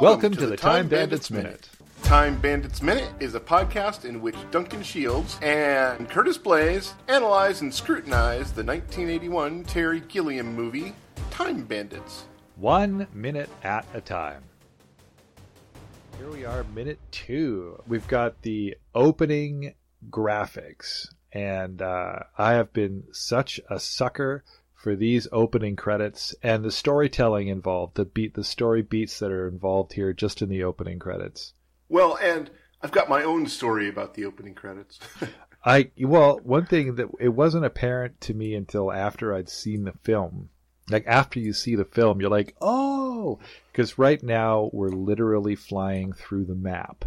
Welcome, to, the Time Bandits Minute. Time Bandits Minute is a podcast in which Duncan Shields and Curtis Blaze analyze and scrutinize the 1981 Terry Gilliam movie, Time Bandits. One minute at a time. Here we are, minute two. We've got the opening graphics, and uh, I have been such a sucker for these opening credits and the storytelling involved, the beat, the story beats that are involved here just in the opening credits. Well, and I've got my own story about the opening credits. I well, one thing that it wasn't apparent to me until after I'd seen the film. Like after you see the film, you're like, oh, because right now we're literally flying through the map,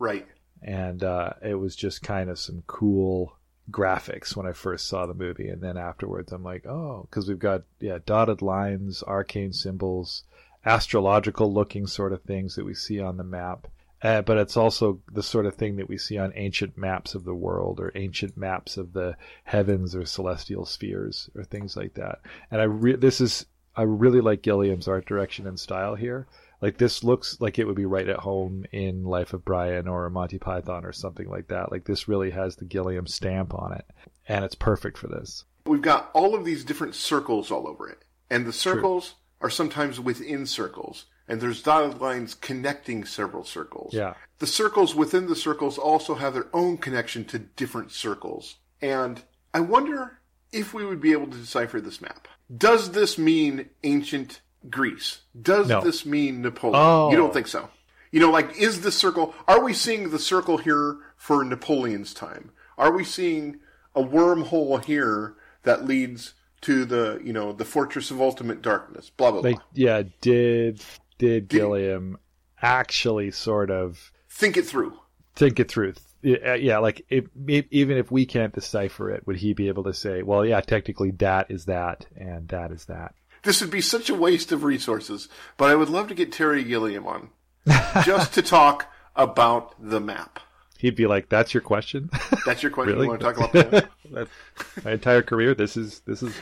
right? And uh, it was just kind of some cool graphics when I first saw the movie, and then afterwards I'm like, oh, because we've got yeah dotted lines, arcane symbols, astrological looking sort of things that we see on the map. Uh, but it's also the sort of thing that we see on ancient maps of the world or ancient maps of the heavens or celestial spheres or things like that. And I re- this is I really like Gilliam's art direction and style here. Like this looks like it would be right at home in Life of Brian or Monty Python or something like that. Like this really has the Gilliam stamp on it, and it's perfect for this. We've got all of these different circles all over it, and the circles True. are sometimes within circles, and there's dotted lines connecting several circles. Yeah. The circles within the circles also have their own connection to different circles, and I wonder if we would be able to decipher this map. Does this mean ancient Greece. Does no. this mean Napoleon? Oh. You don't oh. think so? You know, like, is the circle, are we seeing the circle here for Napoleon's time? Are we seeing a wormhole here that leads to the, you know, the fortress of ultimate darkness? Blah, blah, like, blah. Yeah, did, did, did Gilliam actually sort of think it through? Think it through. Yeah, uh, like if, even if we can't decipher it, would he be able to say, "Well, yeah, technically that is that, and that is that"? This would be such a waste of resources, but I would love to get Terry Gilliam on just to talk about the map. He'd be like, "That's your question. That's your question. really? You want to talk about the map? my entire career. This is this is.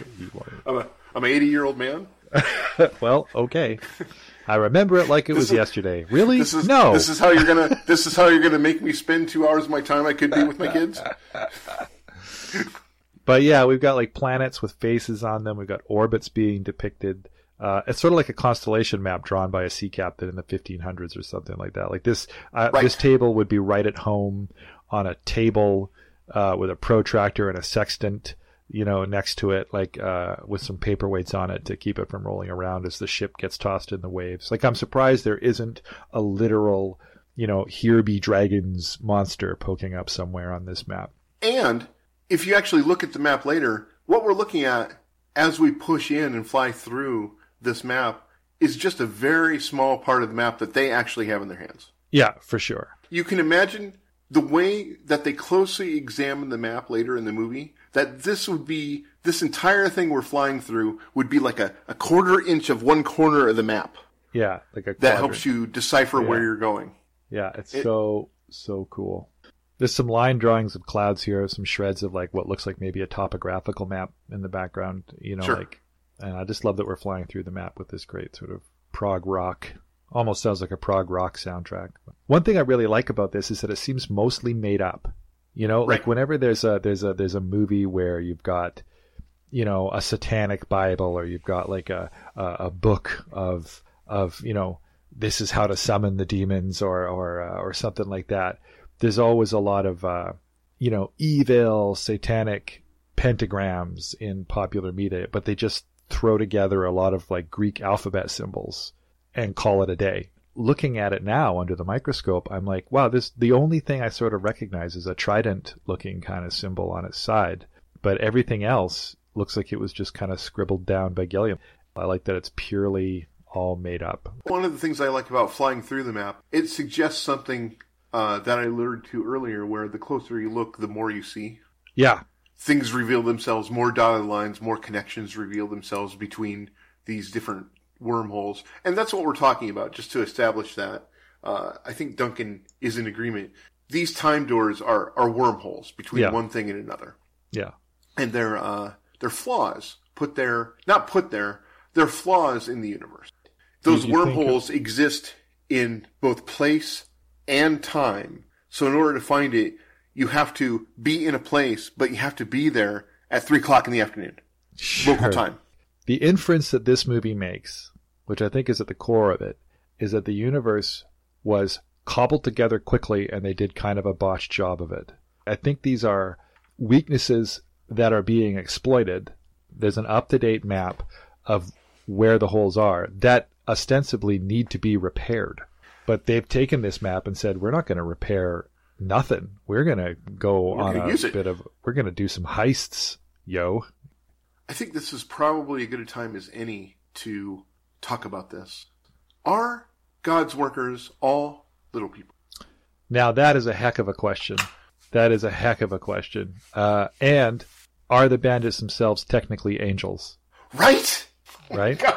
I'm a I'm an 80 year old man. well, okay. I remember it like it was is, yesterday. Really? This is, no. This is how you're gonna. This is how you're gonna make me spend two hours of my time I could be with my kids. But yeah, we've got like planets with faces on them. We've got orbits being depicted. Uh, it's sort of like a constellation map drawn by a sea captain in the 1500s or something like that. Like this, uh, right. this table would be right at home on a table uh, with a protractor and a sextant, you know, next to it, like uh, with some paperweights on it to keep it from rolling around as the ship gets tossed in the waves. Like I'm surprised there isn't a literal, you know, here be dragons monster poking up somewhere on this map. And if you actually look at the map later, what we're looking at as we push in and fly through this map is just a very small part of the map that they actually have in their hands. Yeah, for sure. You can imagine the way that they closely examine the map later in the movie, that this would be, this entire thing we're flying through would be like a, a quarter inch of one corner of the map. Yeah, like a quadrant. That helps you decipher yeah. where you're going. Yeah, it's it, so, so cool. There's some line drawings of clouds here, some shreds of like what looks like maybe a topographical map in the background. You know, sure. like, and I just love that we're flying through the map with this great sort of prog rock. Almost sounds like a prog rock soundtrack. One thing I really like about this is that it seems mostly made up. You know, right. like whenever there's a there's a there's a movie where you've got you know a satanic bible or you've got like a a, a book of of you know this is how to summon the demons or or uh, or something like that there's always a lot of uh, you know evil satanic pentagrams in popular media, but they just throw together a lot of like Greek alphabet symbols and call it a day. Looking at it now under the microscope, I'm like, wow, this the only thing I sort of recognize is a trident looking kind of symbol on its side, but everything else looks like it was just kind of scribbled down by Gilliam. I like that it's purely all made up. One of the things I like about flying through the map, it suggests something uh, that I alluded to earlier, where the closer you look, the more you see. Yeah. Things reveal themselves, more dotted lines, more connections reveal themselves between these different wormholes. And that's what we're talking about, just to establish that. Uh, I think Duncan is in agreement. These time doors are, are wormholes between yeah. one thing and another. Yeah. And they're, uh, they're flaws put there, not put there, they're flaws in the universe. Those wormholes of... exist in both place and time. So in order to find it, you have to be in a place, but you have to be there at three o'clock in the afternoon, Sure. local time. The inference that this movie makes, which I think is at the core of it, is that the universe was cobbled together quickly and they did kind of a botched job of it. I think these are weaknesses that are being exploited. There's an up to date map of where the holes are that ostensibly need to be repaired. But they've taken this map and said, we're not going to repair nothing. We're going to go We're on gonna a bit of, we're going to do some heists, yo. I think this is probably as good a time as any to talk about this. Are God's workers all little people? Now that is a heck of a question. That is a heck of a question. Uh, and are the bandits themselves technically angels? Right? Right?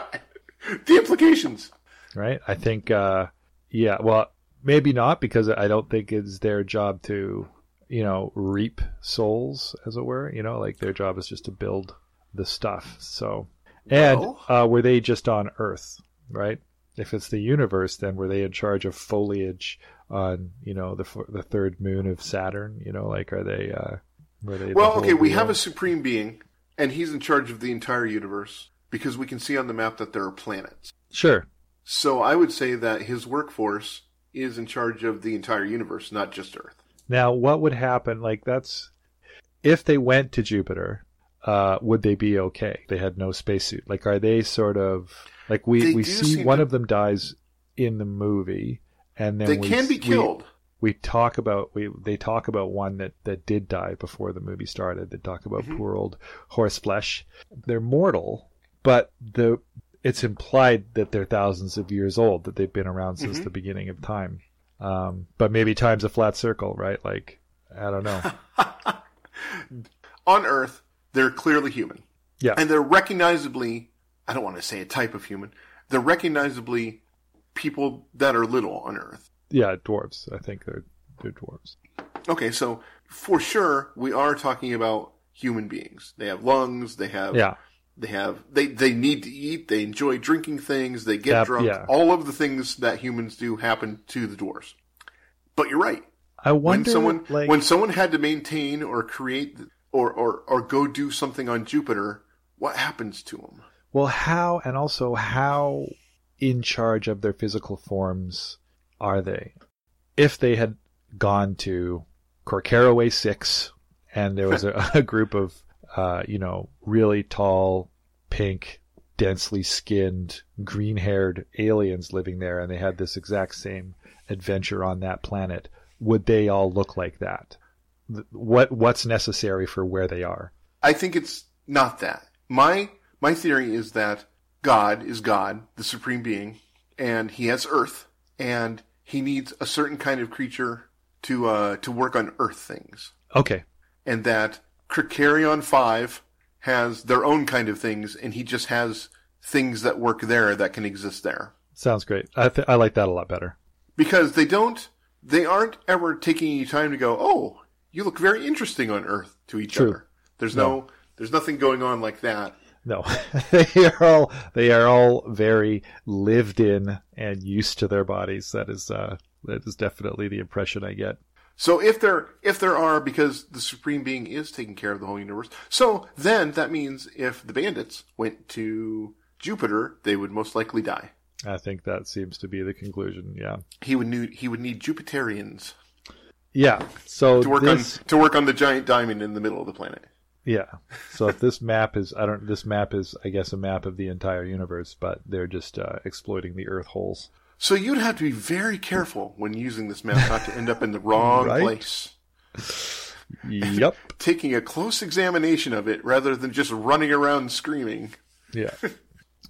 The implications. right? I think, uh, yeah, well, maybe not because I don't think it's their job to, you know, reap souls, as it were. You know, like their job is just to build the stuff. So, and Well- uh, were they just on Earth, right? If it's the universe, then were they in charge of foliage on, you know, the the third moon of Saturn? You know, like are they? Uh, were they? Well, whole okay, we have a supreme being, and he's in charge of the entire universe because we can see on the map that there are planets. sure. So I would say that his workforce is in charge of the entire universe, not just Earth. Now, what would happen? Like, that's if they went to Jupiter, uh, would they be okay? They had no spacesuit. Like, are they sort of like we They we see one to- of them dies in the movie, and then They we, can be killed. We, talk about we they talk about one that that did die before the movie started. They talk about Mhm. poor old horseflesh. They're mortal, but the it's implied that they're thousands of years old, that they've been around since Mhm. the beginning of time. Um, but maybe time's a flat circle, right? Like I don't know. on Earth, they're clearly human. Yeah. And they're recognizably, I don't want to say a type of human, they're recognizably people that are little on Earth. Yeah, dwarves. I think they're they're dwarves. Okay, so for sure, we are talking about human beings. They have lungs, they have Yeah, They have they they need to eat. They enjoy drinking things. They get Yep, drunk. yeah. All of the things that humans do happen to the dwarves. But you're right. I wonder. when someone like, when someone had to maintain or create or, or or go do something on Jupiter, what happens to them? well, how and also how in charge of their physical forms are they? If they had gone to Corcaraway Six, and there was a, a group of uh, you know really tall, pink, densely skinned, green-haired aliens living there, and they had this exact same adventure on that planet, would they all look like that? What what's necessary for where they are? I think it's not that. My my theory is that God is God, the supreme being, and he has earth and he needs a certain kind of creature to uh to work on earth things. Okay, And that Krikarion 5 has their own kind of things and he just has things that work there that can exist there. sounds great. I th- I like that a lot better. Because they don't they aren't ever taking any time to go, "Oh, you look very interesting on earth" to each True. other. There's no there's nothing going on like that. No, they are all they are all very lived in and used to their bodies. That is uh, that is definitely the impression I get. So if there if there are because the supreme being is taking care of the whole universe. So then that means if the bandits went to Jupiter, they would most likely die. I think that seems to be the conclusion. Yeah, He would need he would need Jupiterians yeah. So to work this, on to work on the giant diamond in the middle of the planet. yeah. So if this map is, I don't. This map is, I guess, a map of the entire universe, but they're just uh, exploiting the Earth holes. So you'd have to be very careful when using this map not to end up in the wrong Right. place. Yep. Taking a close examination of it rather than just running around screaming. Yeah.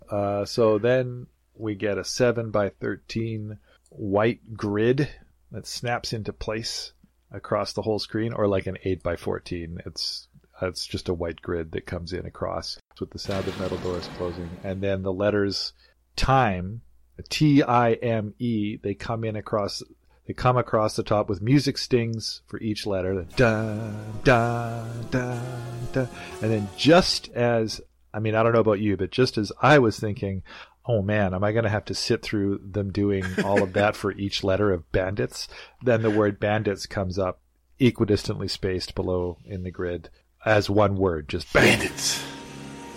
Uh, so then we get a 7 by 13 white grid that snaps into place across the whole screen, or like an 8 by 14. It's it's just a white grid that comes in across with the sound of metal doors closing. And then the letters time, T I M E, they come in across. They come across the top with music stings for each letter. Da, da, da, da. And then just as I mean, I don't know about you, but just as I was thinking, oh man, am I going to have to sit through them doing all of that for each letter of bandits? Then the word bandits comes up equidistantly spaced below in the grid as one word, just bandits.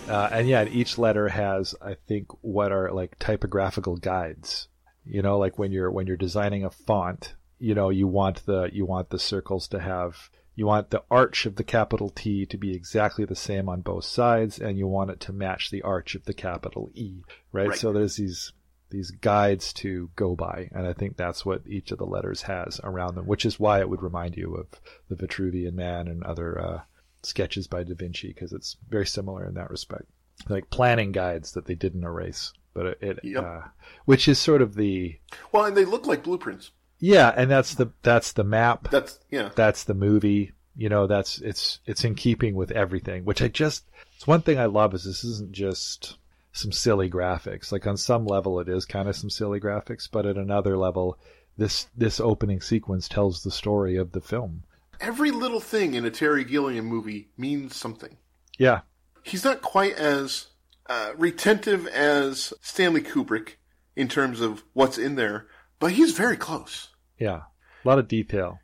Uh, and yeah, and each letter has, I think, what are like typographical guides. You know, like when you're when you're designing a font, you know, you want the you want the circles to have you want the arch of the capital T to be exactly the same on both sides, and you want it to match the arch of the capital E, right? right. So there's these these guides to go by, and I think that's what each of the letters has around them, which is why it would remind you of the Vitruvian Man and other uh, sketches by Da Vinci, because it's very similar in that respect, like planning guides that they didn't erase, but it, it yep. uh, which is sort of the well, and they look like blueprints. Yeah, and that's the that's the map. That's yeah. That's the movie. You know, that's it's it's in keeping with everything. Which I just it's one thing I love is this isn't just some silly graphics. Like on some level, it is kind of some silly graphics, but at another level, this this opening sequence tells the story of the film. Every little thing in a Terry Gilliam movie means something. Yeah, he's not quite as uh, retentive as Stanley Kubrick in terms of what's in there, but he's very close. Yeah, a lot of detail.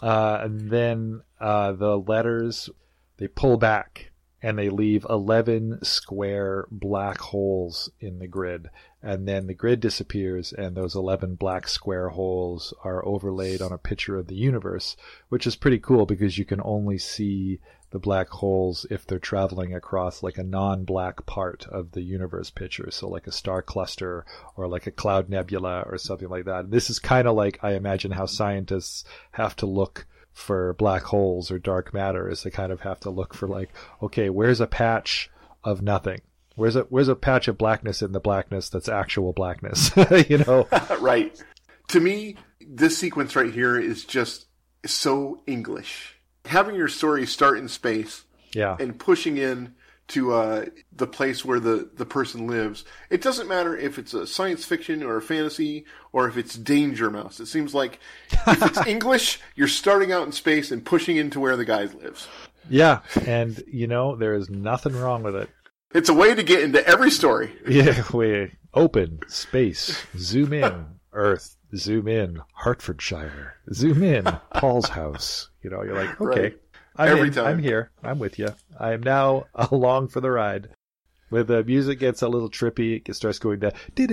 Uh, and then uh, the letters they pull back and they leave 11 square black holes in the grid. And then the grid disappears, and those 11 black square holes are overlaid on a picture of the universe, which is pretty cool because you can only see the black holes if they're traveling across like a non-black part of the universe picture so like a star cluster or like a cloud nebula or something like that. This is kind of like i imagine how scientists have to look for black holes or dark matter is they kind of have to look for like okay where's a patch of nothing where's a where's a patch of blackness in the blackness that's actual blackness you know right to me this sequence right here is just so english having your story start in space yeah and pushing in to uh, the place where the, the person lives. It doesn't matter if it's a science fiction or a fantasy or if it's Danger Mouse. It seems like if it's English, you're starting out in space and pushing into where the guy lives. Yeah, and you know there is nothing wrong with it. It's a way to get into every story. Yeah, we open space, zoom in, Earth, zoom in, Hertfordshire, zoom in, Paul's house. You know, you're like, okay, right. I'm Every in, time. I'm here. I'm with you. I am now along for the ride. When the music gets a little trippy, it starts going down. It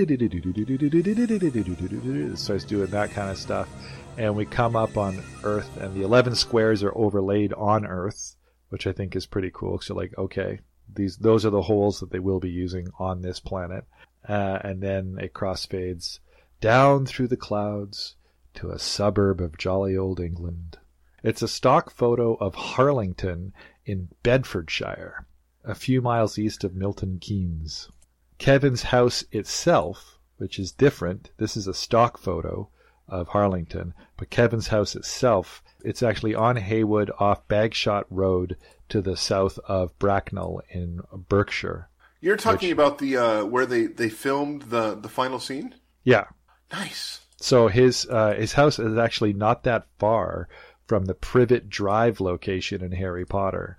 starts doing that kind of stuff. And we come up on Earth, and the 11 squares are overlaid on Earth, which I think is pretty cool. So, like, okay, these those are the holes that they will be using on this planet. Uh, and then it crossfades down through the clouds to a suburb of jolly old England. It's a stock photo of Harlington in Bedfordshire, a few miles east of Milton Keynes. Kevin's house itself, which is different, this is a stock photo of Harlington, but Kevin's house itself, it's actually on Heywood off Bagshot Road to the south of Bracknell in Berkshire. You're talking which, about the uh, where they, they filmed the, the final scene? Yeah. Nice. So his uh, his house is actually not that far from the Privet Drive location in Harry Potter.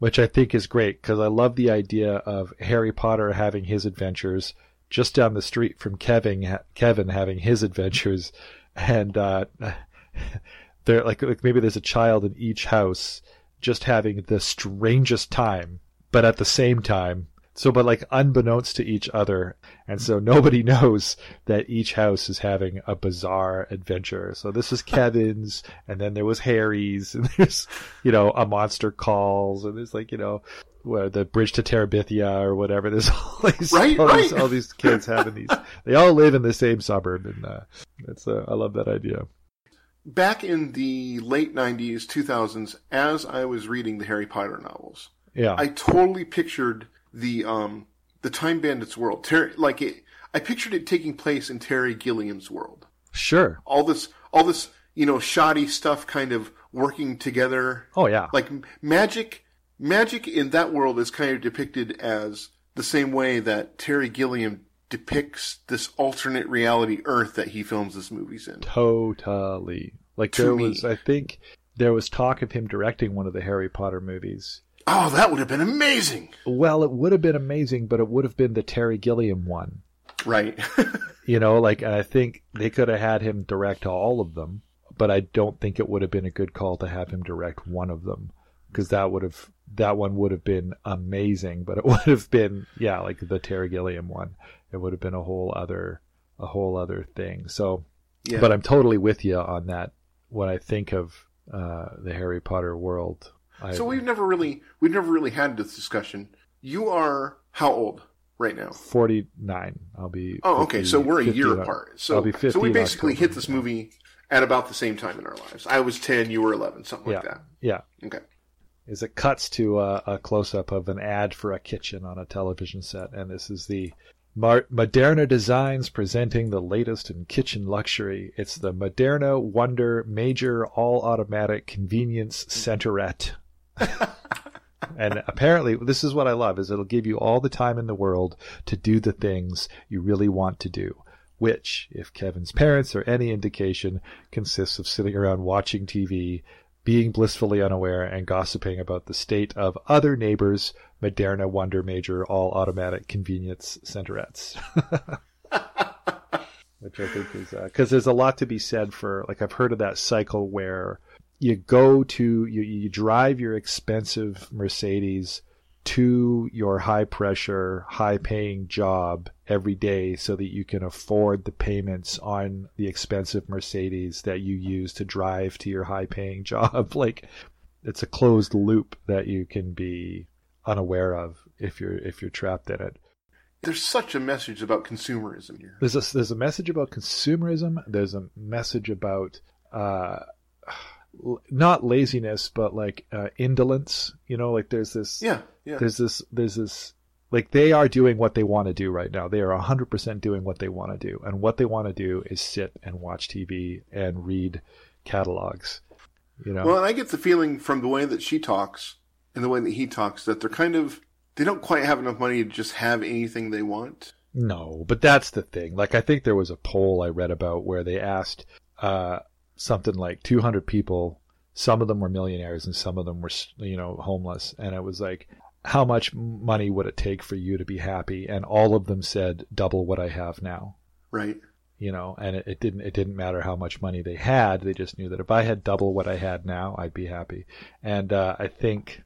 which I think is great because I love the idea of Harry Potter having his adventures just down the street from Kevin Kevin having his adventures. And uh, there like, like maybe there's a child in each house just having the strangest time but at the same time so, but like unbeknownst to each other. And so nobody knows that each house is having a bizarre adventure. So this is Kevin's, and then there was Harry's, and there's, you know, a monster calls, and there's like, you know, where the bridge to Terabithia or whatever. There's all these, right, all, right. These, all these kids having these. They all live in the same suburb, and uh, it's uh, I love that idea. Back in the late '90s, 2000s, as I was reading the Harry Potter novels, yeah, I totally pictured the um the Time Bandits world. Terry, like it, I pictured it taking place in Terry Gilliam's world. Sure. All this, all this, you know, shoddy stuff kind of working together. Oh yeah. Like magic, magic in that world is kind of depicted as the same way that Terry Gilliam depicts this alternate reality Earth that he films his movies in. Totally. Like to there me. was, I think there was talk of him directing one of the Harry Potter movies Oh, that would have been amazing. Well, it would have been amazing, but it would have been the Terry Gilliam one. Right. you know, like I think they could have had him direct all of them, but I don't think it would have been a good call to have him direct one of them because that would have that one would have been amazing, but it would have been yeah, like the Terry Gilliam one. It would have been a whole other a whole other thing. So, yeah. but I'm totally with you on that. When I think of uh, the Harry Potter world, I, so we've never really we've never really had this discussion. You are how old right now? Forty nine. I'll be. Oh, 50, okay. So we're a year apart. So so we basically hit this movie at about the same time in our lives. I was ten, you were eleven, something yeah. like that. Yeah. Okay is it cuts to uh, a, a close up of an ad for a kitchen on a television set, and this is the Mar- Moderna Designs presenting the latest in kitchen luxury. It's the Moderna Wonder Major All Automatic Convenience Centerette. and apparently this is what I love is it'll give you all the time in the world to do the things you really want to do which if Kevin's parents are any indication consists of sitting around watching TV being blissfully unaware and gossiping about the state of other neighbors' Moderna Wonder Major all automatic convenience centerettes. Which I think is because uh, there's a lot to be said for like I've heard of that cycle where you go to you you drive your expensive Mercedes to your high pressure, high paying job every day so that you can afford the payments on the expensive Mercedes that you use to drive to your high paying job. like it's a closed loop that you can be unaware of if you're if you're trapped in it. There's such a message about consumerism here. There's a there's a message about consumerism. There's a message about uh, not laziness, but like uh, indolence. You know, like there's this. Yeah, yeah. There's this. There's this. Like they are doing what they want to do right now. They are 100% doing what they want to do, and what they want to do is sit and watch TV and read catalogs. You know. Well, and I get the feeling from the way that she talks and the way that he talks that they're kind of they don't quite have enough money to just have anything they want. No, but that's the thing. Like I think there was a poll I read about where they asked uh, something like 200 people. Some of them were millionaires and some of them were, you know, homeless. And it was like, how much money would it take for you to be happy? And all of them said, double what I have now. Right. You know, and it, it didn't, it didn't matter how much money they had. They just knew that if I had double what I had now, I'd be happy. And, uh, I think,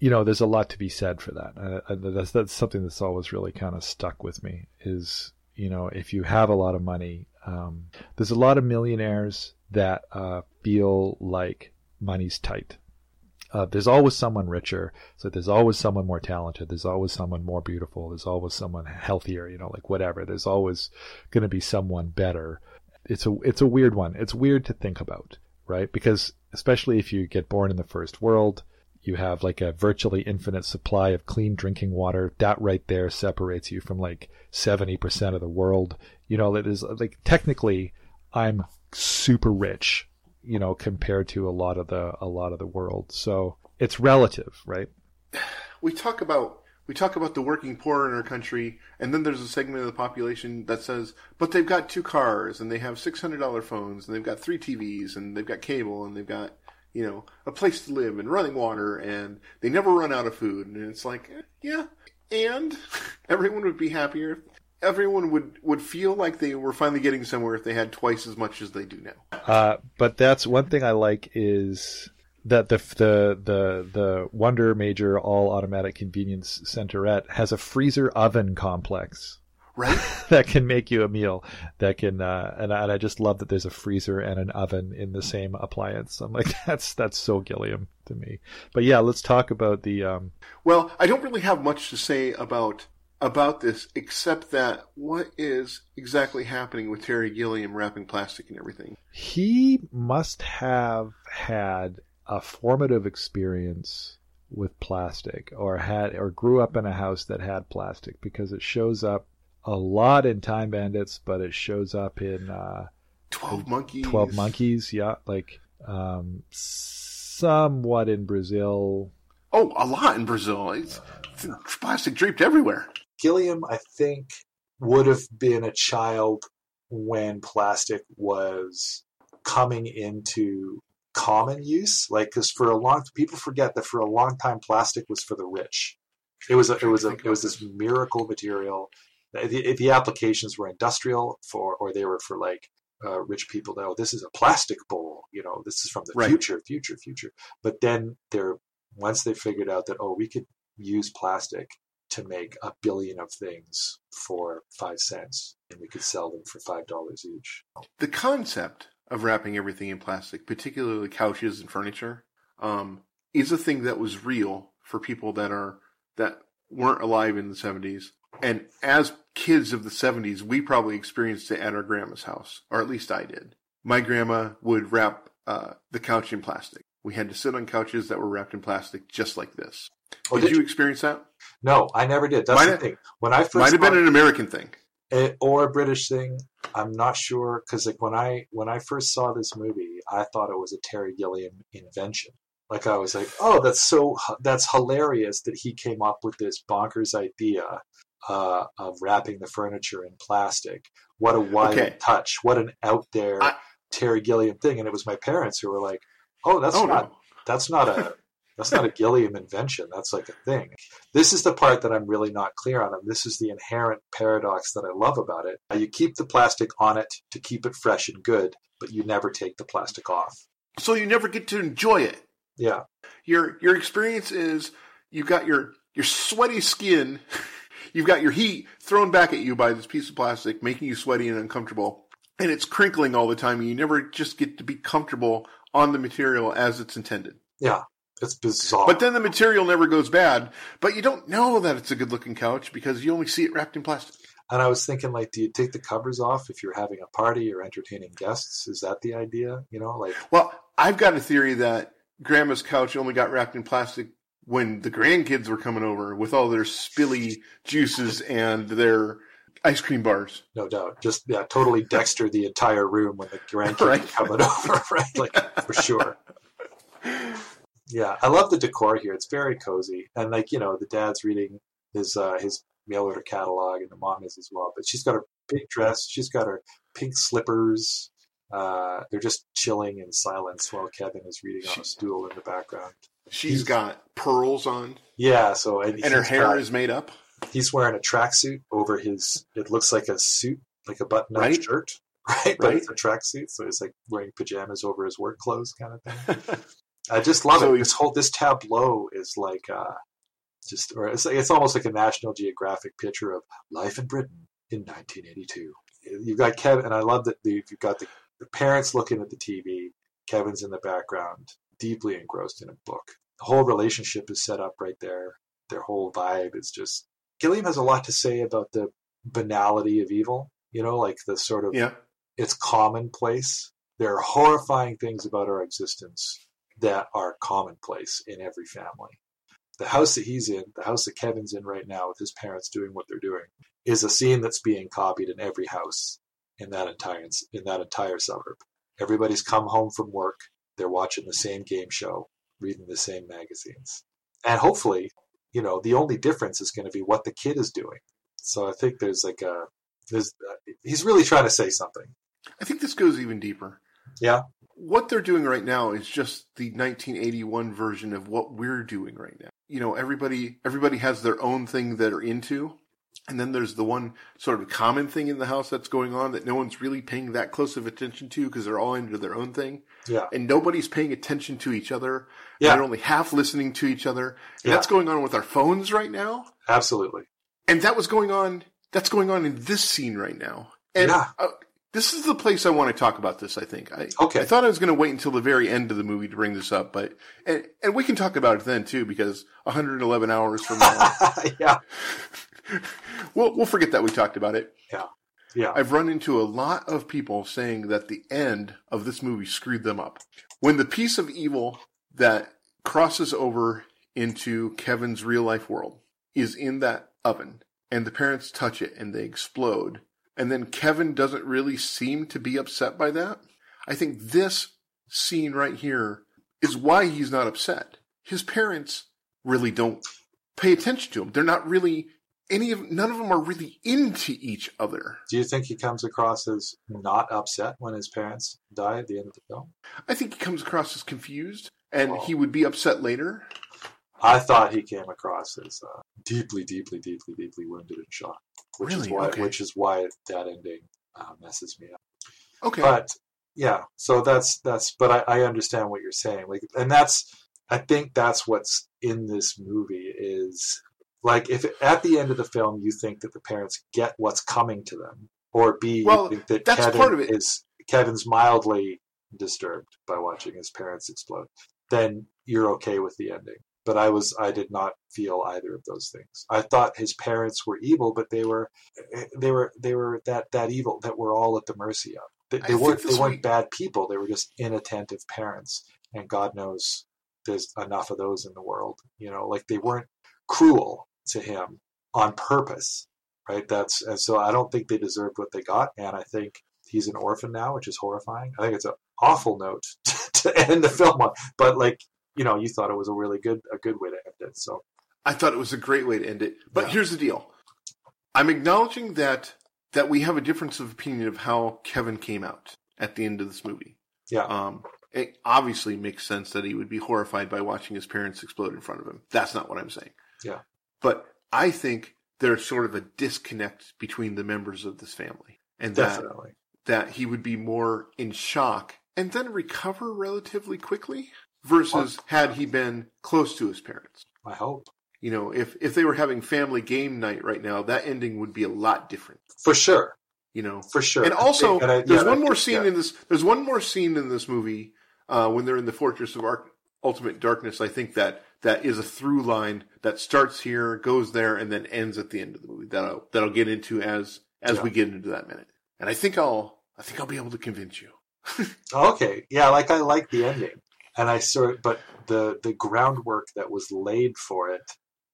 you know, there's a lot to be said for that. Uh, that's, that's something that's always really kind of stuck with me is, you know, if you have a lot of money, um, there's a lot of millionaires that uh, feel like money's tight. Uh, there's always someone richer, so there's always someone more talented. There's always someone more beautiful. There's always someone healthier. You know, like whatever. There's always going to be someone better. It's a it's a weird one. It's weird to think about, right? Because especially if you get born in the first world, you have like a virtually infinite supply of clean drinking water. That right there separates you from like 70% of the world. You know, that is like technically I'm super rich, you know, compared to a lot of the, a lot of the world. So it's relative, right? We talk about, we talk about the working poor in our country, and then there's a segment of the population that says, but they've got two cars, and they have $600 phones, and they've got three TVs, and they've got cable, and they've got you know, a place to live and running water, and they never run out of food. And it's like, eh, yeah, and everyone would be happier. Everyone would, would feel like they were finally getting somewhere if they had twice as much as they do now. Uh, but that's one thing I like is that the the the the Wonder Major All Automatic Convenience Centerette has a freezer oven complex right? that can make you a meal. That can, uh, and, and I just love that there's a freezer and an oven in the same appliance. I'm like, that's that's so Gilliam to me. But yeah, let's talk about the. Um... Well, I don't really have much to say about about this except that what is exactly happening with Terry Gilliam wrapping plastic and everything? He must have had a formative experience with plastic or had or grew up in a house that had plastic because it shows up a lot in Time Bandits, but it shows up in uh, Twelve Monkeys. Twelve Monkeys, yeah, like um, somewhat in Brazil. Oh, a lot in Brazil. It's, it's plastic draped everywhere. Gilliam, I think, would have been a child when plastic was coming into common use. Like, because for a long, people forget that for a long time, plastic was for the rich. It was a, it was a, it was this miracle material. The, the applications were industrial for, or they were for like uh, rich people. Oh, this is a plastic bowl. You know, this is from the Right. future, future, future. But then they're once they figured out that oh, we could use plastic to make a billion of things for five cents, and we could sell them for five dollars each. the concept of wrapping everything in plastic, particularly couches and furniture, um, is a thing that was real for people that are that weren't alive in the seventies. And as kids of the seventies, we probably experienced it at our grandma's house, or at least I did. My grandma would wrap uh, the couch in plastic. We had to sit on couches that were wrapped in plastic, just like this. Oh, did, did you experience that? No, I never did. That's Might the thing. When I first Might have been an American thing. it, or a British thing, I'm not sure because like when I when I first saw this movie, I thought it was a Terry Gilliam invention. Like I was like, oh, that's so that's hilarious that he came up with this bonkers idea uh, of wrapping the furniture in plastic. What a wild Okay. touch! What an out there I- Terry Gilliam thing. And it was my parents who were like, oh, that's oh not no. that's not a that's not a Gilliam invention. That's like a thing. This is the part that I'm really not clear on, and this is the inherent paradox that I love about it. You keep the plastic on it to keep it fresh and good, but you never take the plastic off. So you never get to enjoy it. Yeah, your your experience is you've got your your sweaty skin, you've got your heat thrown back at you by this piece of plastic, making you sweaty and uncomfortable, and it's crinkling all the time. And you never just get to be comfortable on the material as it's intended. yeah, it's bizarre. But then the material never goes bad, but you don't know that it's a good looking couch because you only see it wrapped in plastic. and I was thinking, like, do you take the covers off if you're having a party or entertaining guests? Is that the idea? You know, like, Well, I've got a theory that grandma's couch only got wrapped in plastic when the grandkids were coming over with all their spilly juices and their ice cream bars. no doubt, just yeah, totally Dexter the entire room when the grandkids Right. coming over, right? Like for sure. Yeah, I love the decor here. It's very cozy, and like you know, the dad's reading his uh, his mail order catalog, and the mom is as well. But she's got her pink dress. She's got her pink slippers. Uh, they're just chilling in silence while Kevin is reading on a stool in the background. She's got pearls on, Yeah, so and, and her hair got- is made up. he's wearing a tracksuit over his. It looks like a suit, like a button-up Right. shirt, right? But it's a tracksuit, so he's like wearing pajamas over his work clothes, kind of thing. I just love So it. This whole this tableau is like uh, just, or it's it's almost like a National Geographic picture of life in Britain in 1982. You've got Kevin, and I love that the, you've got the, the parents looking at the TV. Kevin's in the background, deeply engrossed in a book. The whole relationship is set up right there. Their whole vibe is just. Gilliam has a lot to say about the banality of evil. You know, like the sort of yeah, it's commonplace. There are horrifying things about our existence that are commonplace in every family. The house that he's in, the house that Kevin's in right now with his parents doing what they're doing, is a scene that's being copied in every house in that entire in that entire suburb. Everybody's come home from work, they're watching the same game show, reading the same magazines. And hopefully, you know, the only difference is going to be what the kid is doing. So I think there's like a there's uh, he's really trying to say something. I think this goes even deeper. Yeah. What they're doing right now is just the 1981 version of what we're doing right now. You know, everybody everybody has their own thing that are into, and then there's the one sort of common thing in the house that's going on that no one's really paying that close of attention to because they're all into their own thing, Yeah. and nobody's paying attention to each other. Yeah. they're only half listening to each other. And Yeah. that's going on with our phones right now. Absolutely. And that was going on. That's going on in this scene right now. And Yeah. uh, this is the place I want to talk about this. I think. I, Okay. I thought I was going to wait until the very end of the movie to bring this up, but and and we can talk about it then too because 111 hours from now, yeah. we'll we'll forget that we talked about it. Yeah. Yeah. I've run into a lot of people saying that the end of this movie screwed them up. When the piece of evil that crosses over into Kevin's real life world is in that oven and the parents touch it and they explode, and then Kevin doesn't really seem to be upset by that, I think this scene right here is why he's not upset. His parents really don't pay attention to him. They're not really any of none of them are really into each other. Do you think he comes across as not upset when his parents die at the end of the film? I think he comes across as confused, and Oh. he would be upset later. I thought he came across as uh, deeply, deeply, deeply, deeply wounded and shocked, which is why Okay. which is why that ending uh, messes me up. Okay, But yeah, so that's that's. But I, I understand what you're saying, like, and that's I think that's what's in this movie is like if at the end of the film you think that the parents get what's coming to them, or B, you Well, think that that's Kevin part of it. is Kevin's mildly disturbed by watching his parents explode, then you're okay with the ending. But I was I did not feel either of those things. I thought his parents were evil, but they were they were they were that that evil that we're all at the mercy of. They, they weren't they weren't week- bad people. They were just inattentive parents, and God knows there's enough of those in the world. You know, like they weren't cruel to him on purpose, right? That's and so I don't think they deserved what they got, and I think he's an orphan now, which is horrifying. I think it's an awful note to end the film on, but like you know, you thought it was a really good a good way to end it. So I thought it was a great way to end it. But Yeah. here's the deal: I'm acknowledging that that we have a difference of opinion of how Kevin came out at the end of this movie. yeah, Um, it obviously makes sense that he would be horrified by watching his parents explode in front of him. That's not what I'm saying. Yeah. But I think there's sort of a disconnect between the members of this family, and that definitely. that he would be more in shock and then recover relatively quickly versus had he been close to his parents. I hope You know, if if they were having family game night right now, that ending would be a lot different. for sure, You know, for sure. and also, I- there's yeah, one more scene yeah. in this. There's one more scene in this movie uh, when they're in the Fortress of Arc, Ultimate Darkness. I think that that is a through line that starts here, goes there, and then ends at the end of the movie. That I'll, that I'll get into as as Yeah. we get into that minute. And I think I'll I think I'll be able to convince you. Okay, yeah, like I like the ending, and I sort, but the the groundwork that was laid for it,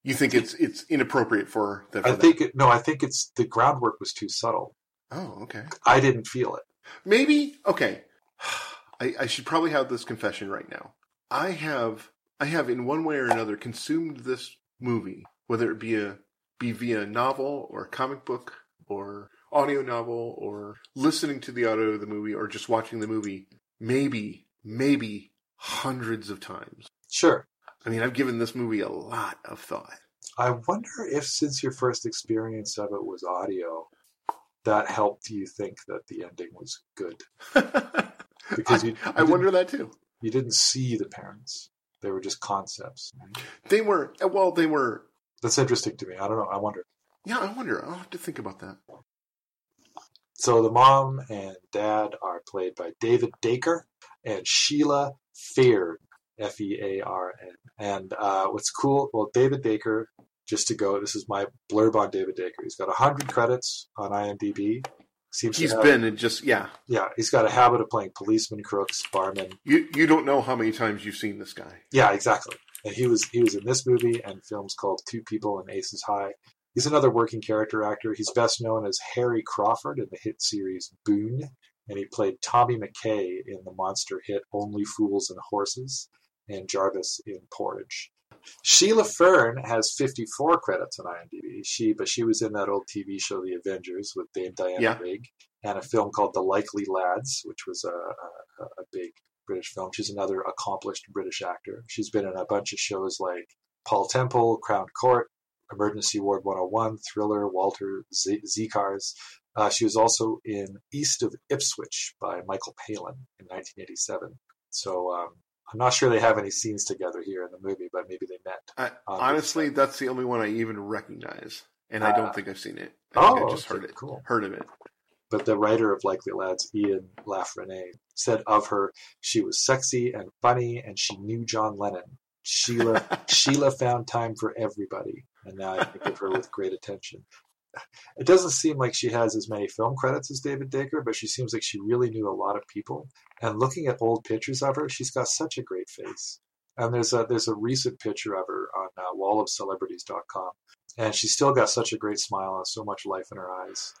You think it's it's inappropriate for the? For I think it, no, I think it's the groundwork was too subtle. Oh, okay. I didn't feel it. Maybe okay. I, I should probably have this confession right now. I have I have in one way or another consumed this movie, whether it be a be via novel or comic book or audio novel or listening to the audio of the movie or just watching the movie, maybe, maybe hundreds of times. Sure. I mean, I've given this movie a lot of thought. I wonder if since your first experience of it was audio, that helped you think that the ending was good because I, you, I wonder that too. you didn't see the parents; they were just concepts. They were well, they were That's interesting to me. I don't know. I wonder. yeah, I wonder. I'll have to think about that. So the mom and dad are played by David Daker and Sheila Fearn, F E A R N. And uh, what's cool? Well, David Daker. Just to go, this is my blurb on David Daker. He's got 100 credits on IMDb. Seems He's have- been in just yeah. yeah. He's got a habit of playing policemen crooks, barmen. You you don't know how many times you've seen this guy. Yeah, exactly. And he was he was in this movie and films called Two People and Aces High. He's another working character actor. He's best known as Harry Crawford in the hit series Boon, and he played Tommy McKay in the monster hit Only Fools and Horses, and Jarvis in Porridge. Sheila Fearn has 54 credits on IMDb. She, but she was in that old TV show The Avengers with Dame Diana Yeah. Rigg, and a film called The Likely Lads, which was a, a, a big British film. She's another accomplished British actor. She's been in a bunch of shows like Paul Temple, Crown Court, Emergency Ward 101, Thriller, Walter Z- Z-Cars. Uh, she was also in East of Ipswich by Michael Palin in 1987. So um, I'm not sure they have any scenes together here in the movie, but maybe they met. I, honestly, that's the only one I even recognize, and I don't Uh, think I've seen it. I oh, I just heard it, cool. heard of it. But the writer of Likely Lads, Ian La Frenais, said of her, she was sexy and funny, and she knew John Lennon. Sheila Sheila found time for everybody, and now I think of her with great attention. It doesn't seem like she has as many film credits as David Daker, but she seems like she really knew a lot of people. And looking at old pictures of her, she's got such a great face. And there's a there's a recent picture of her on uh, wallofcelebrities.com, and she's still got such a great smile and so much life in her eyes.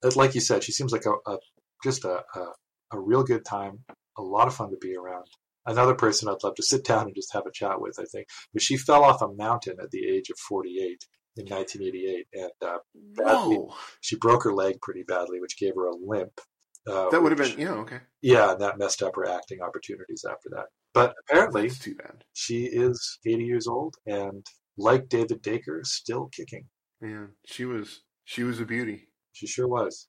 But like you said, she seems like a, a just a, a a real good time, a lot of fun to be around. Another person I'd love to sit down and just have a chat with, I think. But she fell off a mountain at the age of 48 in 1988, and uh, badly, she broke her leg pretty badly, which gave her a limp. Uh, That would have been, yeah, okay. yeah, and that messed up her acting opportunities after that. But apparently, That's too bad. she is 80 years old and, like David Daker, still kicking. Man, she was she was a beauty. She sure was.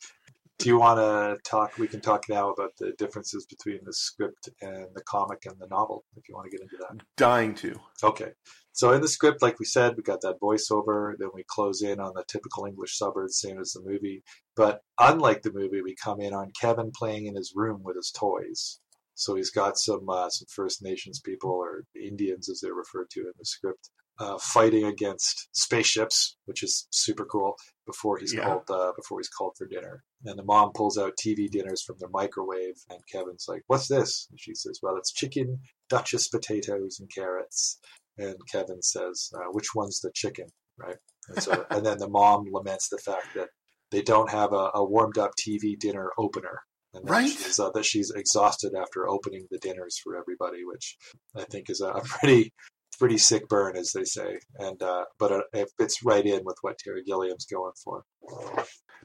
Do you want to talk? We can talk now about the differences between the script and the comic and the novel, if you want to get into that. Dying to. Okay. So in the script, like we said, we got that voiceover. Then we close in on the typical English suburbs, same as the movie. But unlike the movie, we come in on Kevin playing in his room with his toys. So he's got some uh, some First Nations people or Indians, as they're referred to in the script, uh, fighting against spaceships, which is super cool. Before he's Yeah. called uh, before he's called for dinner, and the mom pulls out TV dinners from the microwave, and Kevin's like, "What's this?" And she says, "Well, it's chicken, Duchess potatoes, and carrots." And Kevin says, uh, "Which one's the chicken?" Right? And so, and then the mom laments the fact that they don't have a, a warmed up TV dinner opener, and that Right. she's, uh, that she's exhausted after opening the dinners for everybody, which I think is a, a pretty pretty sick burn, as they say. And uh, but uh, it fits right in with what Terry Gilliam's going for.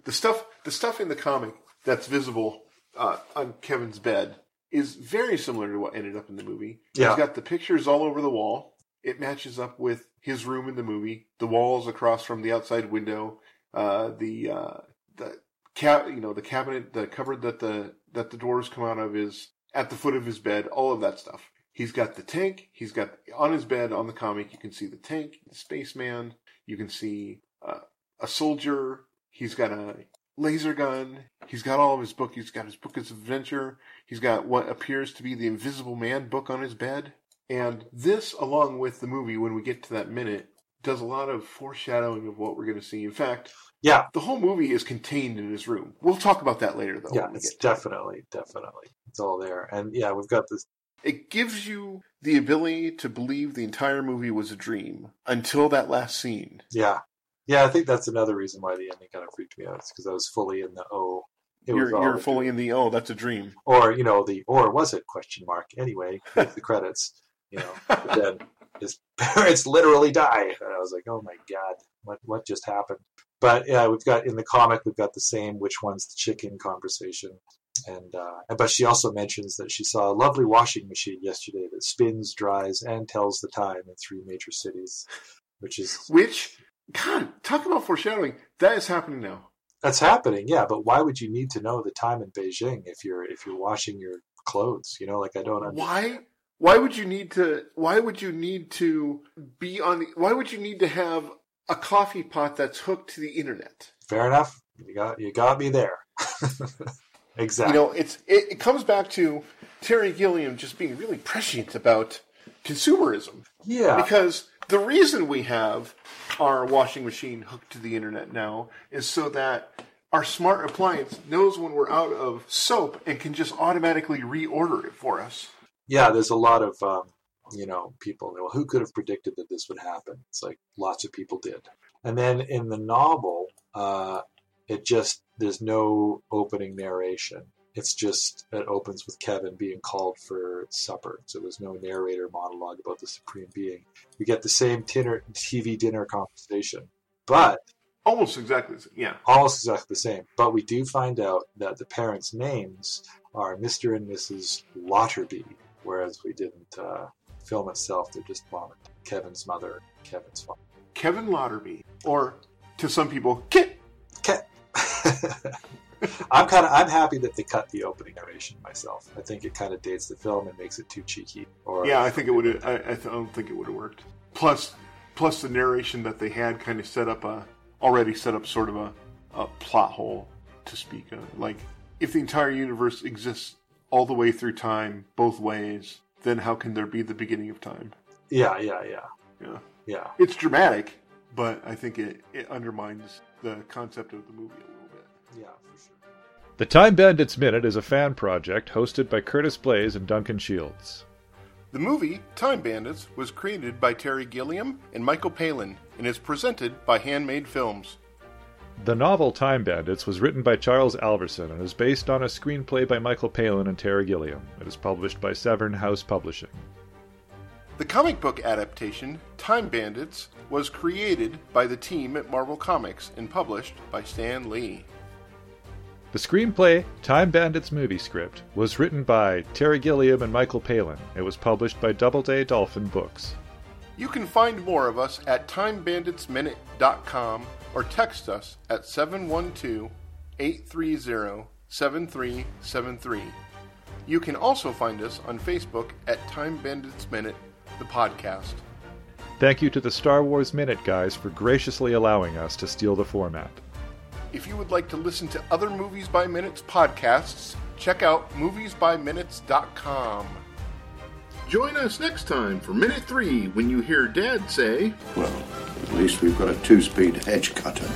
The stuff the stuff in the comic that's visible uh, on Kevin's bed is very similar to what ended up in the movie. Yeah. He's got the pictures all over the wall. It matches up with his room in the movie. The walls across from the outside window. Uh, the uh, the cab, you know, the cabinet, the cupboard that the that the doors come out of is at the foot of his bed. All of that stuff. He's got the tank. He's got on his bed on the comic. You can see the tank, the spaceman. You can see uh, a soldier. He's got a laser gun. He's got all of his book. He's got his book of adventure. He's got what appears to be the Invisible Man book on his bed. And this, along with the movie, when we get to that minute, does a lot of foreshadowing of what we're going to see. In fact, Yeah, the whole movie is contained in his room. We'll talk about that later, though. yeah, it's to it. definitely, definitely, it's all there. And yeah, we've got this. It gives you the ability to believe the entire movie was a dream until that last scene. Yeah, yeah, I think that's another reason why the ending kind of freaked me out. It's because I was fully in the oh, it You're, you're fully in the oh, that's a dream. or you know the or was it question mark anyway with the credits you know but then his parents literally die and i was like oh my god what what just happened but yeah we've got in the comic we've got the same which one's the chicken conversation and uh, but she also mentions that she saw a lovely washing machine yesterday that spins dries and tells the time in three major cities which is Which, God, talk about foreshadowing. That is happening now. that's happening yeah but why would you need to know the time in beijing if you're if you're washing your clothes you know like i don't understand Why? Why would you need to? Why would you need to be on the? Why would you need to have a coffee pot that's hooked to the internet? Fair enough. You got you got me there. exactly. You know, it's it, it comes back to Terry Gilliam just being really prescient about consumerism. yeah. Because the reason we have our washing machine hooked to the internet now is so that our smart appliance knows when we're out of soap and can just automatically reorder it for us. yeah. There's a lot of um, you know people. Well, who could have predicted that this would happen? It's like lots of people did. And then in the novel, uh, it just there's no opening narration. It's just it opens with Kevin being called for supper. So there's no narrator monologue about the supreme being. We get the same dinner, TV dinner conversation, but Almost exactly. the same. Yeah. almost exactly the same. But we do find out that the parents' names are Mr. and Mrs. Lotterby, whereas we didn't uh, film itself. They're just mom Kevin's mother, Kevin's father. Kevin Lotterby, or to some people, Kit. I'm kind of I'm happy that they cut the opening narration myself. I think it kind of dates the film and makes it too cheeky. Or Yeah, I think it would. I, I don't think it would have worked. Plus, plus the narration that they had kind of set up a already set up sort of a, a plot hole to speak of. Like, if the entire universe exists all the way through time, both ways, then how can there be the beginning of time? yeah, yeah, yeah, Yeah, yeah. it's dramatic, but I think it, it undermines the concept of the movie a little bit. Yeah, for sure. The Time Bandits Minute is a fan project hosted by Curtis Blaze and Duncan Shields. The movie, Time Bandits, was created by Terry Gilliam and Michael Palin and is presented by Handmade Films. The novel Time Bandits was written by Charles Alverson and is based on a screenplay by Michael Palin and Terry Gilliam. It is published by Severn House Publishing. The comic book adaptation, Time Bandits, was created by the team at Marvel Comics and published by Stan Lee. The screenplay, Time Bandits movie script, was written by Terry Gilliam and Michael Palin. It was published by Doubleday Dolphin Books. You can find more of us at timebanditsminute.com or text us at 712 830 7373. You can also find us on Facebook at Time Bandits Minute, the podcast. Thank you to the Star Wars Minute guys for graciously allowing us to steal the format. If you would like to listen to other Movies by Minutes podcasts, check out moviesbyminutes.com. Join us next time for Minute 3 when you hear Dad say, Well, at least we've got a two speed hedge cutter.